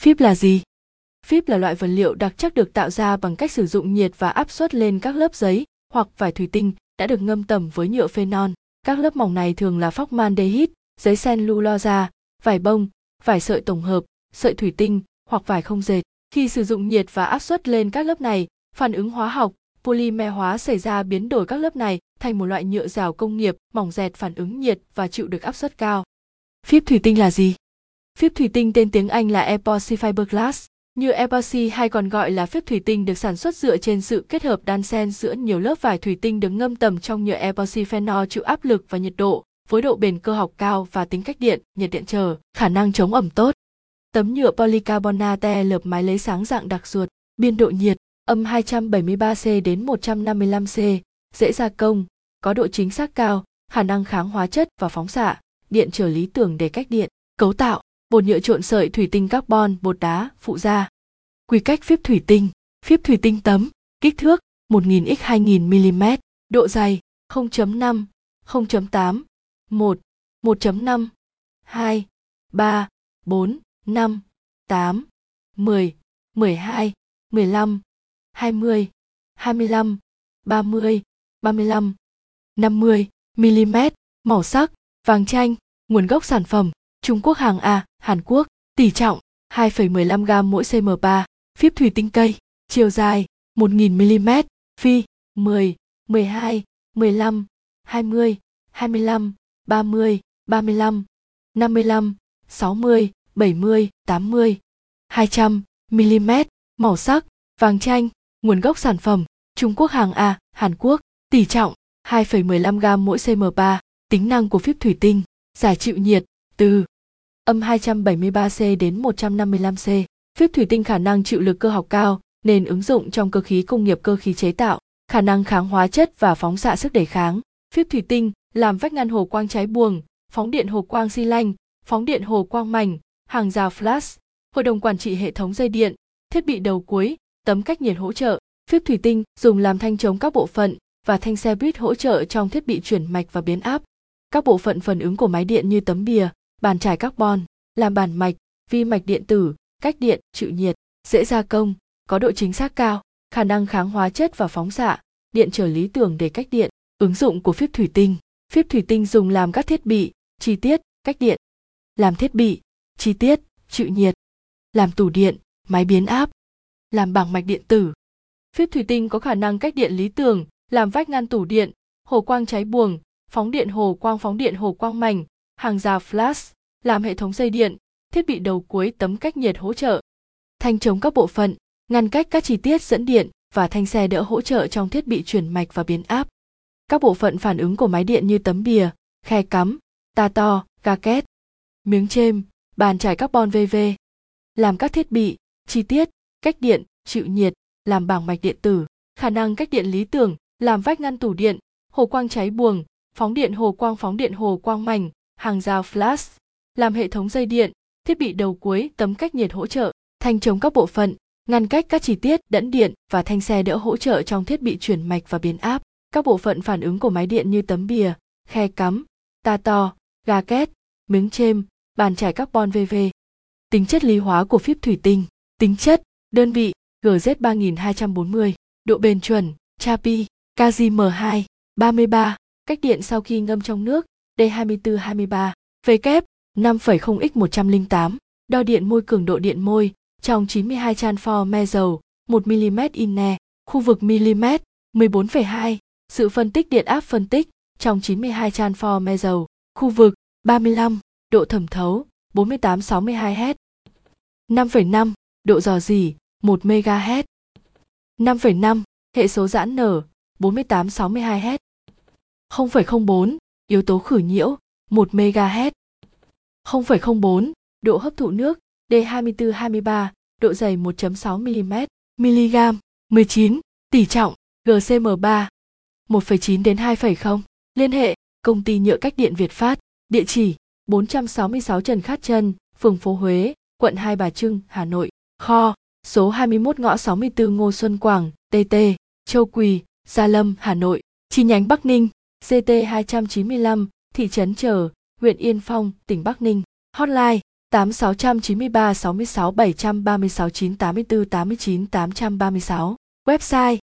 Phíp là gì? Phíp là loại vật liệu đặc chắc được tạo ra bằng cách sử dụng nhiệt và áp suất lên các lớp giấy hoặc vải thủy tinh đã được ngâm tẩm với nhựa phenol. Các lớp mỏng này thường là phóc formaldehyde, giấy sen cellulose, vải bông, vải sợi tổng hợp, sợi thủy tinh hoặc vải không dệt. Khi sử dụng nhiệt và áp suất lên các lớp này, phản ứng hóa học, polymer hóa xảy ra biến đổi các lớp này thành một loại nhựa rào công nghiệp mỏng dẹt phản ứng nhiệt và chịu được áp suất cao. Phíp thủy tinh là gì? Phíp thủy tinh tên tiếng Anh là epoxy fiberglass. Như epoxy hay còn gọi là phíp thủy tinh được sản xuất dựa trên sự kết hợp đan xen giữa nhiều lớp vải thủy tinh được ngâm tầm trong nhựa epoxy phenol chịu áp lực và nhiệt độ, với độ bền cơ học cao và tính cách điện, nhiệt điện trở, khả năng chống ẩm tốt. Tấm nhựa polycarbonate lợp mái lấy sáng dạng đặc ruột, biên độ nhiệt âm 273C đến 155C, dễ gia công, có độ chính xác cao, khả năng kháng hóa chất và phóng xạ, điện trở lý tưởng để cách điện, cấu tạo, bột nhựa trộn sợi thủy tinh carbon, bột đá, phụ gia. Quy cách phiếp thủy tinh, phiếp thủy tinh tấm, kích thước 1000 x 2000 mm, độ dày 0.5, 0.8, 1, 1.5, 2, 3, 4, 5, 8, 10, 12, 15, 20, 25, 30, 35, 50 mm, màu sắc, vàng chanh, nguồn gốc sản phẩm, Trung Quốc hàng A, Hàn Quốc, tỷ trọng 2,15 gam mỗi cm3, phíp thủy tinh cây, chiều dài 1000 mm, phi 10, 12, 15, 20, 25, 30, 35, 55, 60, 70, 80, 200 mm, màu sắc, vàng chanh, nguồn gốc sản phẩm, Trung Quốc hàng A, Hàn Quốc, tỷ trọng 2,15 gam mỗi cm3, tính năng của phíp thủy tinh, giải chịu nhiệt, từ âm 273C đến 155C. Phíp thủy tinh khả năng chịu lực cơ học cao, nên ứng dụng trong cơ khí công nghiệp cơ khí chế tạo, khả năng kháng hóa chất và phóng xạ sức đề kháng. Phíp thủy tinh làm vách ngăn hồ quang cháy buồng, phóng điện hồ quang xi lanh, phóng điện hồ quang mảnh, hàng rào flash, hội đồng quản trị hệ thống dây điện, thiết bị đầu cuối, tấm cách nhiệt hỗ trợ. Phíp thủy tinh dùng làm thanh chống các bộ phận và thanh xe buýt hỗ trợ trong thiết bị chuyển mạch và biến áp. Các bộ phận phần ứng của máy điện như tấm bìa, bàn trải carbon, làm bản mạch, vi mạch điện tử, cách điện, chịu nhiệt, dễ gia công, có độ chính xác cao, khả năng kháng hóa chất và phóng xạ, điện trở lý tưởng để cách điện, ứng dụng của phíp thủy tinh. Phíp thủy tinh dùng làm các thiết bị, chi tiết, cách điện, làm thiết bị, chi tiết, chịu nhiệt, làm tủ điện, máy biến áp, làm bảng mạch điện tử. Phíp thủy tinh có khả năng cách điện lý tưởng, làm vách ngăn tủ điện, hồ quang cháy buồng, phóng điện hồ quang phóng điện hồ quang mảnh, hàng rào flash, làm hệ thống dây điện, thiết bị đầu cuối tấm cách nhiệt hỗ trợ, thanh chống các bộ phận, ngăn cách các chi tiết dẫn điện và thanh xe đỡ hỗ trợ trong thiết bị chuyển mạch và biến áp. Các bộ phận phản ứng của máy điện như tấm bìa, khe cắm, ta to, ga két, miếng chêm, bàn trải carbon VV. Làm các thiết bị, chi tiết, cách điện, chịu nhiệt, làm bảng mạch điện tử, khả năng cách điện lý tưởng, làm vách ngăn tủ điện, hồ quang cháy buồng, phóng điện hồ quang phóng điện hồ quang mảnh, hàng rào flash, làm hệ thống dây điện, thiết bị đầu cuối tấm cách nhiệt hỗ trợ, thanh chống các bộ phận, ngăn cách các chi tiết đẫn điện và thanh xe đỡ hỗ trợ trong thiết bị chuyển mạch và biến áp. Các bộ phận phản ứng của máy điện như tấm bìa, khe cắm, ta to, ga két, miếng chêm, bàn trải carbon VV. Tính chất lý hóa của phíp thủy tinh, tính chất, đơn vị, GZ3240, độ bền chuẩn, Chapi, KZM2, 33, cách điện sau khi ngâm trong nước, D2423, V kép, 5,0x108, đo điện môi cường độ điện môi, trong 92 chan for me dầu, 1 mm inne, khu vực mm, 14,2, sự phân tích điện áp phân tích, trong 92 chan for me dầu, khu vực 35, độ thẩm thấu, 48-62 Hz. 5,5, độ dò dỉ, 1 MHz. 5,5, hệ số giãn nở, 48-62 Hz. 0,04, yếu tố khử nhiễu, 1 MHz. 0,04, độ hấp thụ nước, D2423, độ dày 1.6 mm, mg, 19, tỷ trọng, GCM3, 1,9 đến 2,0. Liên hệ, công ty nhựa cách điện Việt Phát, địa chỉ 466 Trần Khát Trân, phường phố Huế, quận Hai Bà Trưng, Hà Nội. Kho, số 21 ngõ 64 Ngô Xuân Quảng, TT, Châu Quỳ, Gia Lâm, Hà Nội. Chi nhánh Bắc Ninh, CT 295, thị trấn Trở, huyện Yên Phong, tỉnh Bắc Ninh. Hotline tám sáu trăm chín mươi ba sáu mươi sáu bảy trăm ba mươi sáu chín tám mươi bốn tám mươi chín tám trăm ba mươi sáu website